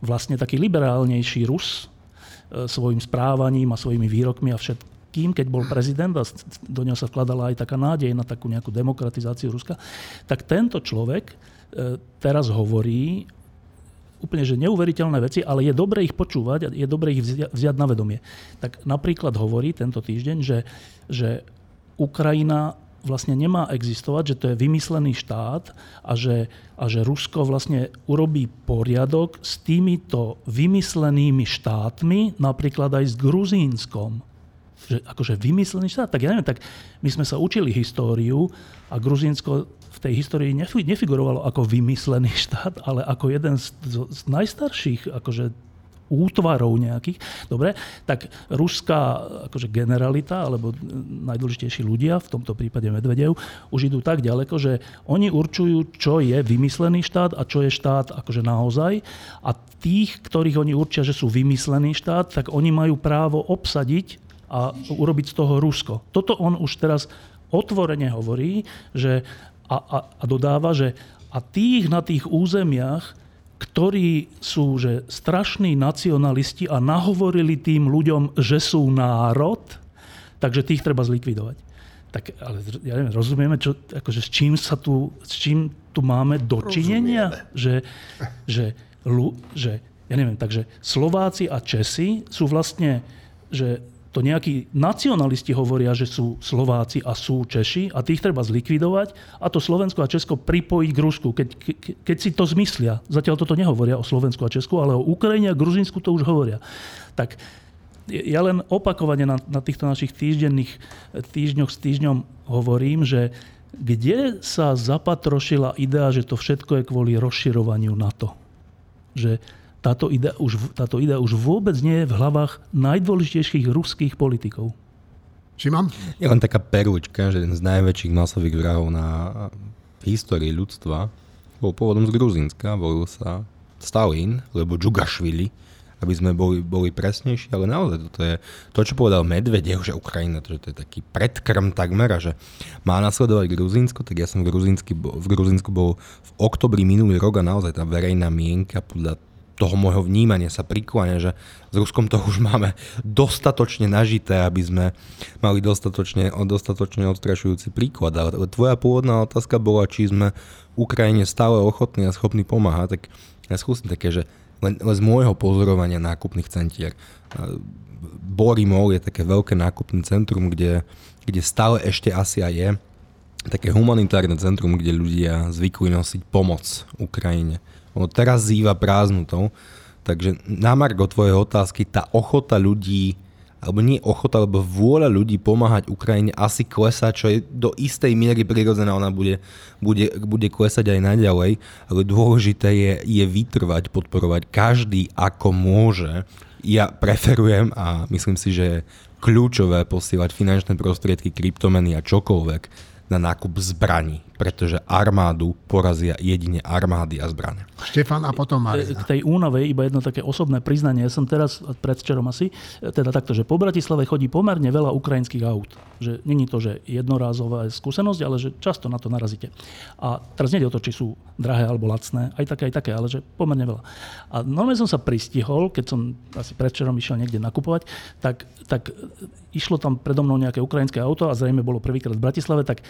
vlastne taký liberálnejší Rus e, svojim správaním a svojimi výrokmi a všetkým, keď bol prezident a do neho sa vkladala aj taká nádej na takú nejakú demokratizáciu Ruska, tak tento človek e, teraz hovorí úplne že neuveriteľné veci, ale je dobre ich počúvať a je dobre ich vziať na vedomie. Tak napríklad hovorí tento týždeň, že, že Ukrajina vlastne nemá existovať, že to je vymyslený štát a že, a že Rusko vlastne urobí poriadok s týmito vymyslenými štátmi, napríklad aj s Gruzínskom. Že akože vymyslený štát, tak ja neviem, tak my sme sa učili históriu a Gruzínsko v tej histórii nefigurovalo ako vymyslený štát, ale ako jeden z, z najstarších akože útvarov nejakých. Dobre, tak ruská akože generalita, alebo najdôležitejší ľudia, v tomto prípade Medvedev, už idú tak ďaleko, že oni určujú, čo je vymyslený štát a čo je štát akože naozaj. A tých, ktorých oni určia, že sú vymyslený štát, tak oni majú právo obsadiť a urobiť z toho Rusko. Toto on už teraz otvorene hovorí, že a, a, a dodáva, že a tých na tých územiach, ktorí sú že strašní nacionalisti a nahovorili tým ľuďom, že sú národ, takže tých treba zlikvidovať. Tak, ale ja neviem, rozumieme, čo, akože s čím sa tu, s čím tu máme dočinenia? Že, že, že, ja neviem, takže Slováci a Česi sú vlastne, že to nejakí nacionalisti hovoria, že sú Slováci a sú Češi a tých treba zlikvidovať a to Slovensko a Česko pripojiť k Rusku, keď, ke, keď si to zmyslia. Zatiaľ toto nehovoria o Slovensku a Česku, ale o Ukrajine a Gruzinsku to už hovoria. Tak ja len opakovane na, na týchto našich týždenných týždňoch s týždňom hovorím, že kde sa zapatrošila idea, že to všetko je kvôli rozširovaniu NATO. Že táto idea, už, táto idea už vôbec nie je v hlavách najdôležitejších ruských politikov.
Šimon?
Je len taká perúčka, že jeden z najväčších masových vrahov na histórii ľudstva bol pôvodom z Gruzínska, volil sa Stalin, lebo Džugašvili, aby sme boli, boli presnejší, ale naozaj toto je to, čo povedal Medvedev, že Ukrajina, že to je taký predkrm takmer a že má nasledovať Gruzínsko, tak ja som v, v Gruzínsku bol v oktobri minulý rok a naozaj tá verejná mienka podľa toho môjho vnímania sa prikláňa, že s Ruskom to už máme dostatočne nažité, aby sme mali dostatočne, dostatočne odstrašujúci príklad. Ale tvoja pôvodná otázka bola, či sme Ukrajine stále ochotní a schopní pomáhať, tak ja skúsim také, že len, len z môjho pozorovania nákupných centier. Borimol je také veľké nákupné centrum, kde, kde stále ešte asi aj je také humanitárne centrum, kde ľudia zvykli nosiť pomoc Ukrajine. Ono teraz zýva prázdnutou. Takže na Margo tvojej otázky, tá ochota ľudí, alebo nie ochota, alebo vôľa ľudí pomáhať Ukrajine asi klesá, čo je do istej miery prirodzená, ona bude, bude, bude klesať aj naďalej, ale dôležité je, je vytrvať, podporovať každý ako môže. Ja preferujem a myslím si, že je kľúčové posielať finančné prostriedky, kryptomeny a čokoľvek na nákup zbraní, pretože armádu porazia jedine armády a zbrane.
Štefan a potom Marina.
K tej únave iba jedno také osobné priznanie. Ja som teraz, predvčerom asi, teda takto, že po Bratislave chodí pomerne veľa ukrajinských aut. Že není to, že jednorázová skúsenosť, ale že často na to narazíte. A teraz nie o to, či sú drahé alebo lacné, aj také, aj také, ale že pomerne veľa. A normálne som sa pristihol, keď som asi predvčerom išiel niekde nakupovať, tak, tak išlo tam predo mnou nejaké ukrajinské auto a zrejme bolo prvýkrát v Bratislave, tak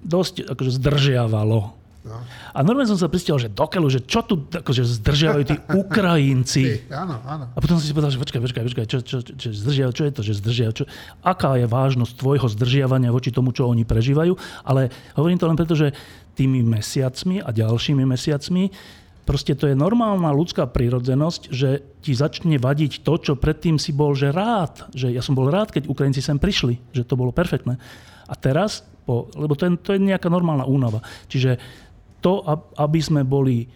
dosť akože zdržiavalo. No. A normálne som sa pristihol, že dokeľu, že čo tu akože zdržiavajú tí Ukrajinci.
áno, áno.
A potom som si povedal, že počkaj, počkaj, počkaj, čo, čo, čo, zdržiavajú, čo je to, že zdržiavajú? Čo, aká je vážnosť tvojho zdržiavania voči tomu, čo oni prežívajú? Ale hovorím to len preto, že tými mesiacmi a ďalšími mesiacmi Proste to je normálna ľudská prírodzenosť, že ti začne vadiť to, čo predtým si bol že rád. Že ja som bol rád, keď Ukrajinci sem prišli, že to bolo perfektné. A teraz, po, lebo to je, to je nejaká normálna únava. Čiže to, aby sme boli e,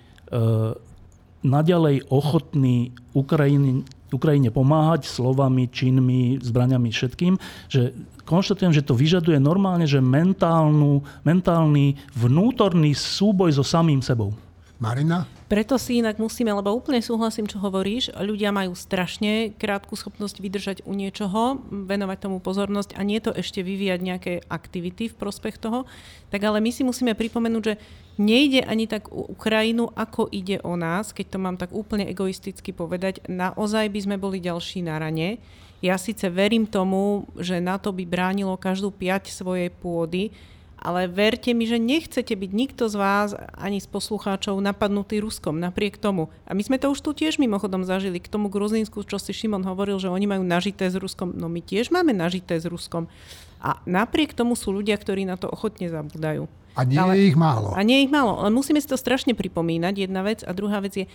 naďalej ochotní Ukrajine, Ukrajine pomáhať slovami, činmi, zbraniami, všetkým, že konštatujem, že to vyžaduje normálne, že mentálnu, mentálny vnútorný súboj so samým sebou.
Marina?
Preto si inak musíme, lebo úplne súhlasím, čo hovoríš. Ľudia majú strašne krátku schopnosť vydržať u niečoho, venovať tomu pozornosť a nie to ešte vyvíjať nejaké aktivity v prospech toho. Tak ale my si musíme pripomenúť, že nejde ani tak u Ukrajinu, ako ide o nás, keď to mám tak úplne egoisticky povedať. Naozaj by sme boli ďalší na rane. Ja síce verím tomu, že na to by bránilo každú piať svojej pôdy, ale verte mi, že nechcete byť nikto z vás, ani z poslucháčov, napadnutý Ruskom napriek tomu. A my sme to už tu tiež mimochodom zažili k tomu Gruzínsku, čo si Šimon hovoril, že oni majú nažité s Ruskom. No my tiež máme nažité s Ruskom. A napriek tomu sú ľudia, ktorí na to ochotne zabudajú.
A nie ale, je ich málo.
A nie je ich málo. Ale musíme si to strašne pripomínať, jedna vec. A druhá vec je,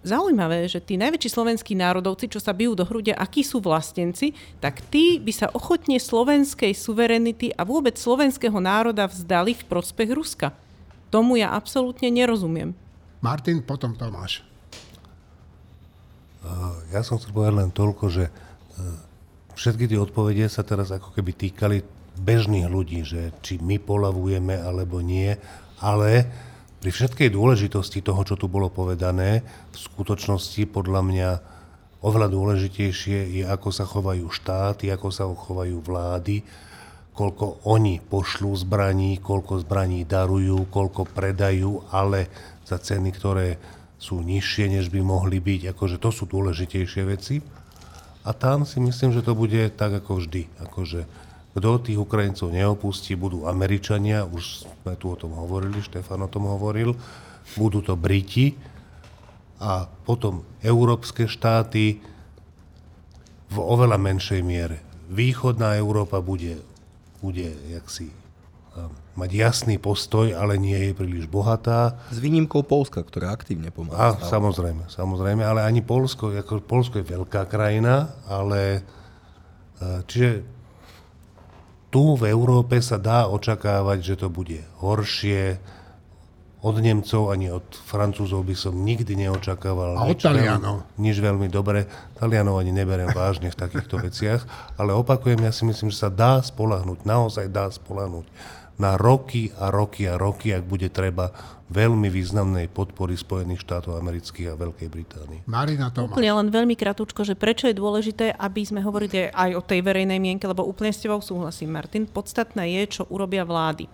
zaujímavé, že tí najväčší slovenskí národovci, čo sa bijú do hrudia, akí sú vlastenci, tak tí by sa ochotne slovenskej suverenity a vôbec slovenského národa vzdali v prospech Ruska. Tomu ja absolútne nerozumiem.
Martin, potom Tomáš.
Ja som chcel povedať len toľko, že e, všetky tie odpovede sa teraz ako keby týkali bežných ľudí, že či my polavujeme alebo nie, ale pri všetkej dôležitosti toho, čo tu bolo povedané, v skutočnosti podľa mňa oveľa dôležitejšie je, ako sa chovajú štáty, ako sa chovajú vlády, koľko oni pošlú zbraní, koľko zbraní darujú, koľko predajú, ale za ceny, ktoré sú nižšie, než by mohli byť. Akože to sú dôležitejšie veci. A tam si myslím, že to bude tak ako vždy. Akože kto tých Ukrajincov neopustí, budú Američania, už sme tu o tom hovorili, Štefan o tom hovoril, budú to Briti a potom európske štáty v oveľa menšej miere. Východná Európa bude, bude jaksi, mať jasný postoj, ale nie je príliš bohatá.
S výnimkou Polska, ktorá aktívne pomáha.
A, samozrejme, samozrejme, ale ani Polsko, ako Polsko je veľká krajina, ale čiže tu v Európe sa dá očakávať, že to bude horšie. Od Nemcov ani od Francúzov by som nikdy neočakával.
A od Talianov.
Nič veľmi dobre. Talianov ani neberiem vážne v takýchto veciach. Ale opakujem, ja si myslím, že sa dá spolahnuť, naozaj dá spolahnuť na roky a roky a roky, ak bude treba veľmi významnej podpory Spojených štátov amerických a Veľkej Británie.
Marina Tomáš.
Úplne len veľmi kratučko, že prečo je dôležité, aby sme hovorili aj o tej verejnej mienke, lebo úplne s tebou súhlasím, Martin. Podstatné je, čo urobia vlády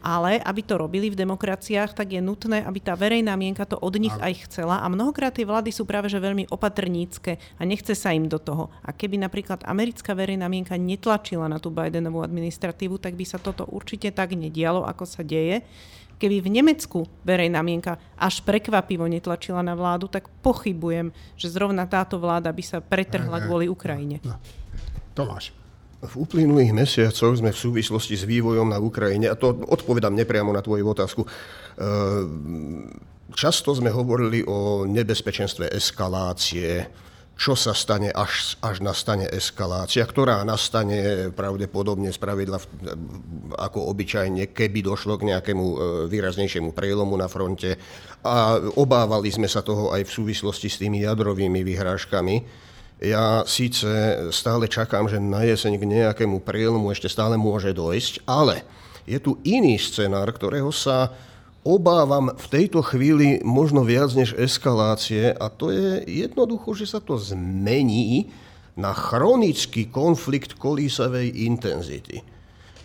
ale aby to robili v demokraciách, tak je nutné, aby tá verejná mienka to od nich aj chcela a mnohokrát tie vlády sú práve že veľmi opatrnícke a nechce sa im do toho. A keby napríklad americká verejná mienka netlačila na tú Bidenovú administratívu, tak by sa toto určite tak nedialo, ako sa deje. Keby v Nemecku verejná mienka až prekvapivo netlačila na vládu, tak pochybujem, že zrovna táto vláda by sa pretrhla kvôli Ukrajine. No.
Tomáš.
V uplynulých mesiacoch sme v súvislosti s vývojom na Ukrajine, a to odpovedám nepriamo na tvoju otázku, e, často sme hovorili o nebezpečenstve eskalácie, čo sa stane, až, až nastane eskalácia, ktorá nastane pravdepodobne spravidla ako obyčajne, keby došlo k nejakému e, výraznejšiemu prelomu na fronte. A obávali sme sa toho aj v súvislosti s tými jadrovými vyhrážkami ja síce stále čakám, že na jeseň k nejakému prielomu ešte stále môže dojsť, ale je tu iný scenár, ktorého sa obávam v tejto chvíli možno viac než eskalácie a to je jednoducho, že sa to zmení na chronický konflikt kolísavej intenzity,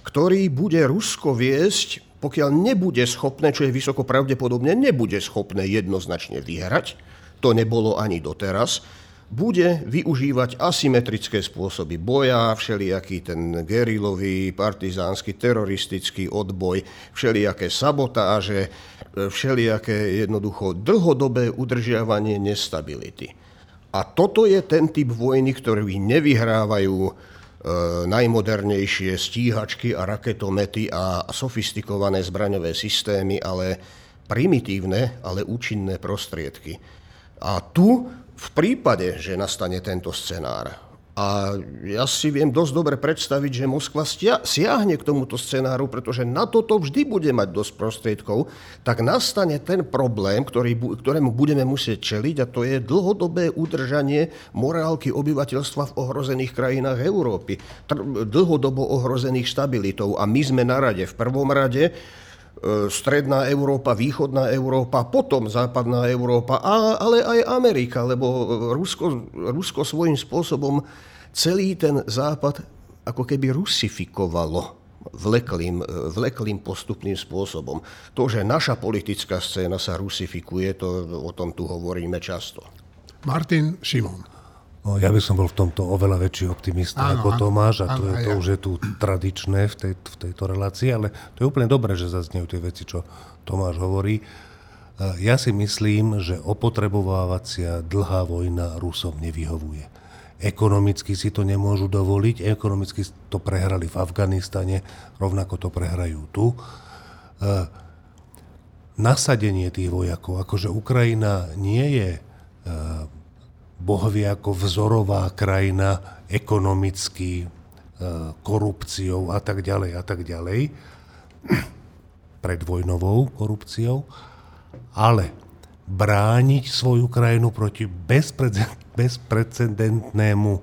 ktorý bude Rusko viesť, pokiaľ nebude schopné, čo je vysoko pravdepodobne, nebude schopné jednoznačne vyhrať, to nebolo ani doteraz, bude využívať asymetrické spôsoby boja, všelijaký ten gerilový, partizánsky, teroristický odboj, všelijaké sabotáže, všelijaké jednoducho dlhodobé udržiavanie nestability. A toto je ten typ vojny, ktorý nevyhrávajú e, najmodernejšie stíhačky a raketomety a sofistikované zbraňové systémy, ale primitívne, ale účinné prostriedky. A tu v prípade, že nastane tento scenár, a ja si viem dosť dobre predstaviť, že Moskva siahne k tomuto scenáru, pretože na toto vždy bude mať dosť prostriedkov, tak nastane ten problém, ktorý, ktorému budeme musieť čeliť a to je dlhodobé udržanie morálky obyvateľstva v ohrozených krajinách Európy. Dlhodobo ohrozených stabilitou. A my sme na rade. V prvom rade stredná Európa, východná Európa, potom západná Európa, ale aj Amerika, lebo Rusko, Rusko svojím spôsobom celý ten západ ako keby rusifikovalo vleklým, vleklým postupným spôsobom. To, že naša politická scéna sa rusifikuje, to, o tom tu hovoríme často.
Martin Šimon.
No, ja by som bol v tomto oveľa väčší optimista
Áno,
ako Tomáš a to,
áno,
je, to
ja.
už je tu tradičné v, tej, v tejto relácii, ale to je úplne dobré, že zaznejú tie veci, čo Tomáš hovorí. E, Ja si myslím, že opotrebovávacia dlhá vojna Rusom nevyhovuje. Ekonomicky si to nemôžu dovoliť, ekonomicky to prehrali v Afganistane, rovnako to prehrajú tu. E, Nasadenie tých vojakov, akože Ukrajina nie je e, Boh vie ako vzorová krajina ekonomicky, e, korupciou a tak ďalej a tak ďalej, predvojnovou korupciou, ale brániť svoju krajinu proti bezprece- bezprecedentnému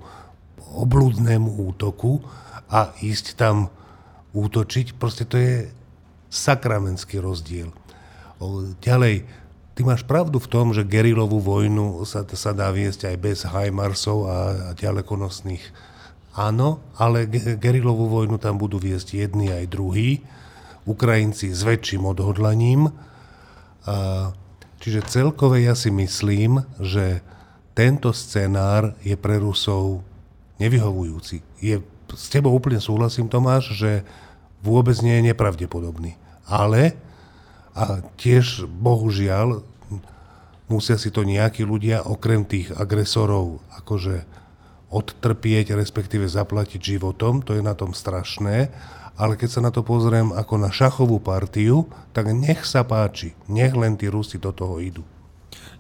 oblúdnemu útoku a ísť tam útočiť, proste to je sakramentský rozdiel. Ďalej, ty máš pravdu v tom, že gerilovú vojnu sa, sa dá viesť aj bez Heimarsov a, a ďalekonosných. Áno, ale ge- gerilovú vojnu tam budú viesť jedni aj druhí. Ukrajinci s väčším odhodlaním. Čiže celkové ja si myslím, že tento scenár je pre Rusov nevyhovujúci. Je, s tebou úplne súhlasím, Tomáš, že vôbec nie je nepravdepodobný. Ale a tiež, bohužiaľ, musia si to nejakí ľudia, okrem tých agresorov, akože odtrpieť, respektíve zaplatiť životom, to je na tom strašné, ale keď sa na to pozriem ako na šachovú partiu, tak nech sa páči, nech len tí Rusi do toho idú.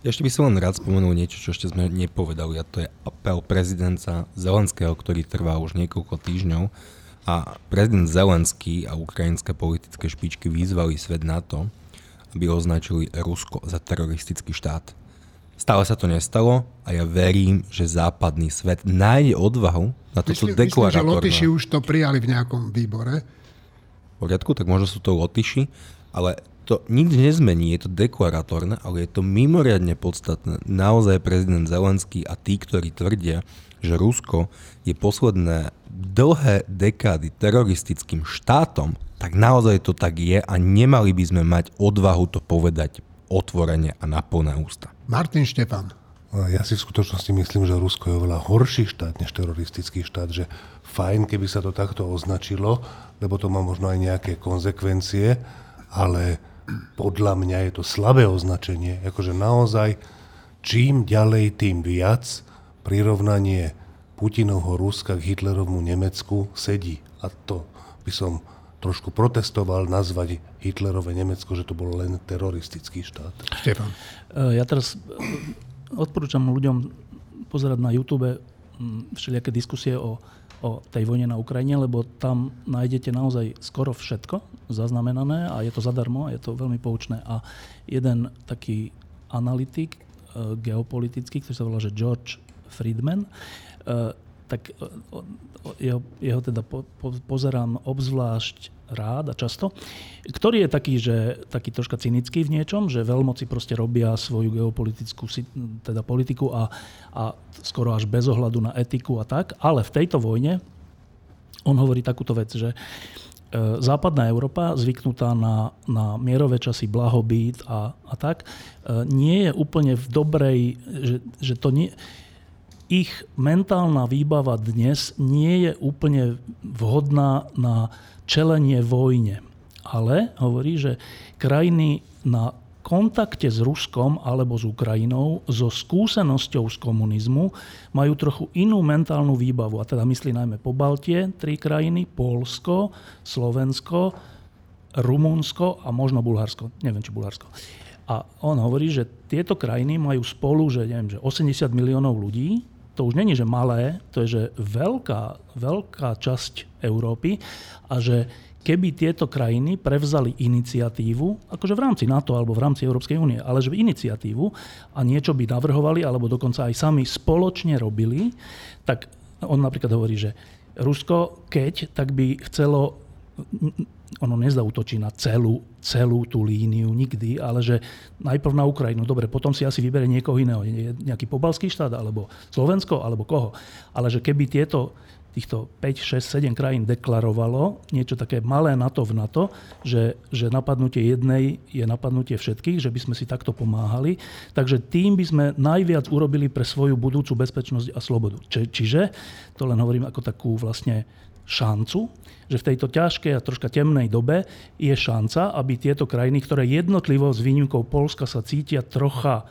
Ešte by som len rád spomenul niečo, čo ešte sme nepovedali, a to je apel prezidenta Zelenského, ktorý trvá už niekoľko týždňov. A prezident Zelenský a ukrajinské politické špičky vyzvali svet na to, aby označili Rusko za teroristický štát. Stále sa to nestalo a ja verím, že západný svet nájde odvahu na toto
Myslím, myslím, že
deklaratórne.
Lotyši už to prijali v nejakom výbore.
V poriadku, tak možno sú to Lotyši, ale to nič nezmení, je to deklaratórne, ale je to mimoriadne podstatné. Naozaj prezident Zelenský a tí, ktorí tvrdia, že Rusko je posledné dlhé dekády teroristickým štátom, tak naozaj to tak je a nemali by sme mať odvahu to povedať otvorene a na plné ústa.
Martin Štefan.
A Ja si v skutočnosti myslím, že Rusko je oveľa horší štát než teroristický štát, že fajn, keby sa to takto označilo, lebo to má možno aj nejaké konsekvencie, ale podľa mňa je to slabé označenie. Akože naozaj čím ďalej, tým viac prirovnanie Putinovho Ruska k Hitlerovmu Nemecku sedí. A to by som trošku protestoval nazvať Hitlerové Nemecko, že to bolo len teroristický štát.
Štefan.
E, Ja teraz e, odporúčam ľuďom pozerať na YouTube všelijaké diskusie o, o tej vojne na Ukrajine, lebo tam nájdete naozaj skoro všetko zaznamenané a je to zadarmo a je to veľmi poučné. A jeden taký analytik e, geopolitický, ktorý sa volá, že George Friedman, e, tak e, jeho, jeho teda po, po, pozerám obzvlášť rád a často, ktorý je taký, že taký troška cynický v niečom, že veľmoci proste robia svoju geopolitickú teda politiku a, a skoro až bez ohľadu na etiku a tak, ale v tejto vojne on hovorí takúto vec, že e, západná Európa, zvyknutá na, na mierové časy, blahobyt a, a tak, nie je úplne v dobrej, že, že to nie, ich mentálna výbava dnes nie je úplne vhodná na čelenie vojne. Ale hovorí, že krajiny na kontakte s Ruskom alebo s Ukrajinou so skúsenosťou z komunizmu majú trochu inú mentálnu výbavu. A teda myslí najmä po Baltie, tri krajiny, Polsko, Slovensko, Rumunsko a možno Bulharsko. Neviem, či Bulharsko. A on hovorí, že tieto krajiny majú spolu, že, neviem, že 80 miliónov ľudí, to už není, že malé, to je, že veľká, veľká časť Európy a že keby tieto krajiny prevzali iniciatívu, akože v rámci NATO alebo v rámci Európskej únie, ale že by iniciatívu a niečo by navrhovali alebo dokonca aj sami spoločne robili, tak on napríklad hovorí, že Rusko, keď, tak by chcelo ono nezautočí na celú, celú tú líniu nikdy, ale že najprv na Ukrajinu, dobre, potom si asi vyberie niekoho iného, nejaký pobalský štát, alebo Slovensko, alebo koho. Ale že keby tieto týchto 5, 6, 7 krajín deklarovalo niečo také malé NATO v NATO, že, že napadnutie jednej je napadnutie všetkých, že by sme si takto pomáhali. Takže tým by sme najviac urobili pre svoju budúcu bezpečnosť a slobodu. Či, čiže, to len hovorím ako takú vlastne šancu, že v tejto ťažkej a troška temnej dobe je šanca, aby tieto krajiny, ktoré jednotlivo s výnimkou Polska sa cítia trocha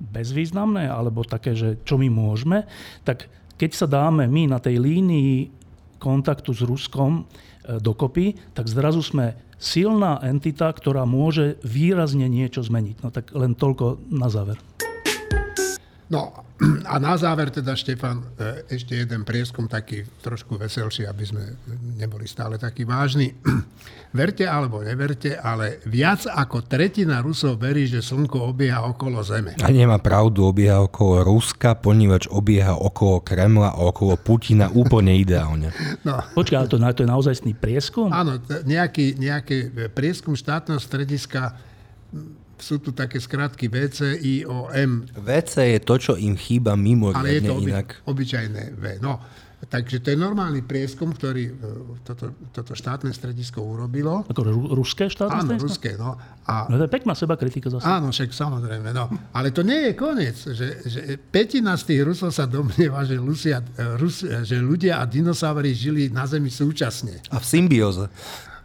bezvýznamné, alebo také, že čo my môžeme, tak keď sa dáme my na tej línii kontaktu s Ruskom e, dokopy, tak zrazu sme silná entita, ktorá môže výrazne niečo zmeniť. No tak len toľko na záver.
No a na záver teda, Štefan, e, ešte jeden prieskum taký trošku veselší, aby sme neboli stále takí vážni. Verte alebo neverte, ale viac ako tretina Rusov verí, že Slnko obieha okolo Zeme.
A nemá pravdu, obieha okolo Ruska, ponívač obieha okolo Kremla a okolo Putina úplne ideálne.
No. Počkaj, ale to, to je naozajstný prieskum?
Áno, nejaký, nejaký prieskum štátneho strediska sú tu také skratky VCIOM.
VC je to, čo im chýba mimo
Ale je to
oby, inak.
obyčajné V. No, takže to je normálny prieskum, ktorý e, toto, toto štátne stredisko urobilo.
Ako ruské štátne
áno,
stredisko?
ruské, no. A,
no to je pekná seba kritika zase.
Áno, však samozrejme. No. Ale to nie je koniec. Že, že petina z tých Rusov sa domnieva, že, Lucia, Rus, že ľudia a dinosaury žili na Zemi súčasne.
A v symbióze.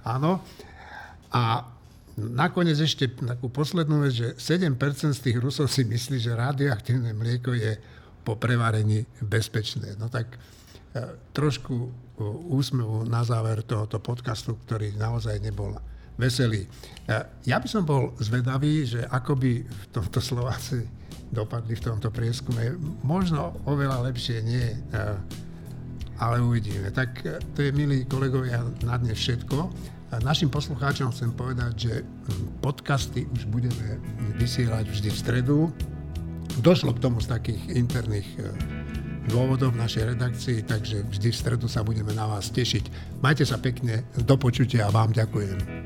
Áno. A nakoniec ešte takú poslednú vec, že 7% z tých Rusov si myslí, že radioaktívne mlieko je po prevarení bezpečné. No tak e, trošku e, úsmevu na záver tohoto podcastu, ktorý naozaj nebol veselý. E, ja by som bol zvedavý, že ako by v tomto Slováci dopadli v tomto prieskume. Možno oveľa lepšie nie, ale uvidíme. Tak to je, milí kolegovia, na dne všetko. Našim poslucháčom chcem povedať, že hm, podcasty už budeme vysielať vždy v stredu. Došlo k tomu z takých interných e, dôvodov v našej redakcii, takže vždy v stredu sa budeme na vás tešiť. Majte sa pekne, do počutia a vám ďakujem.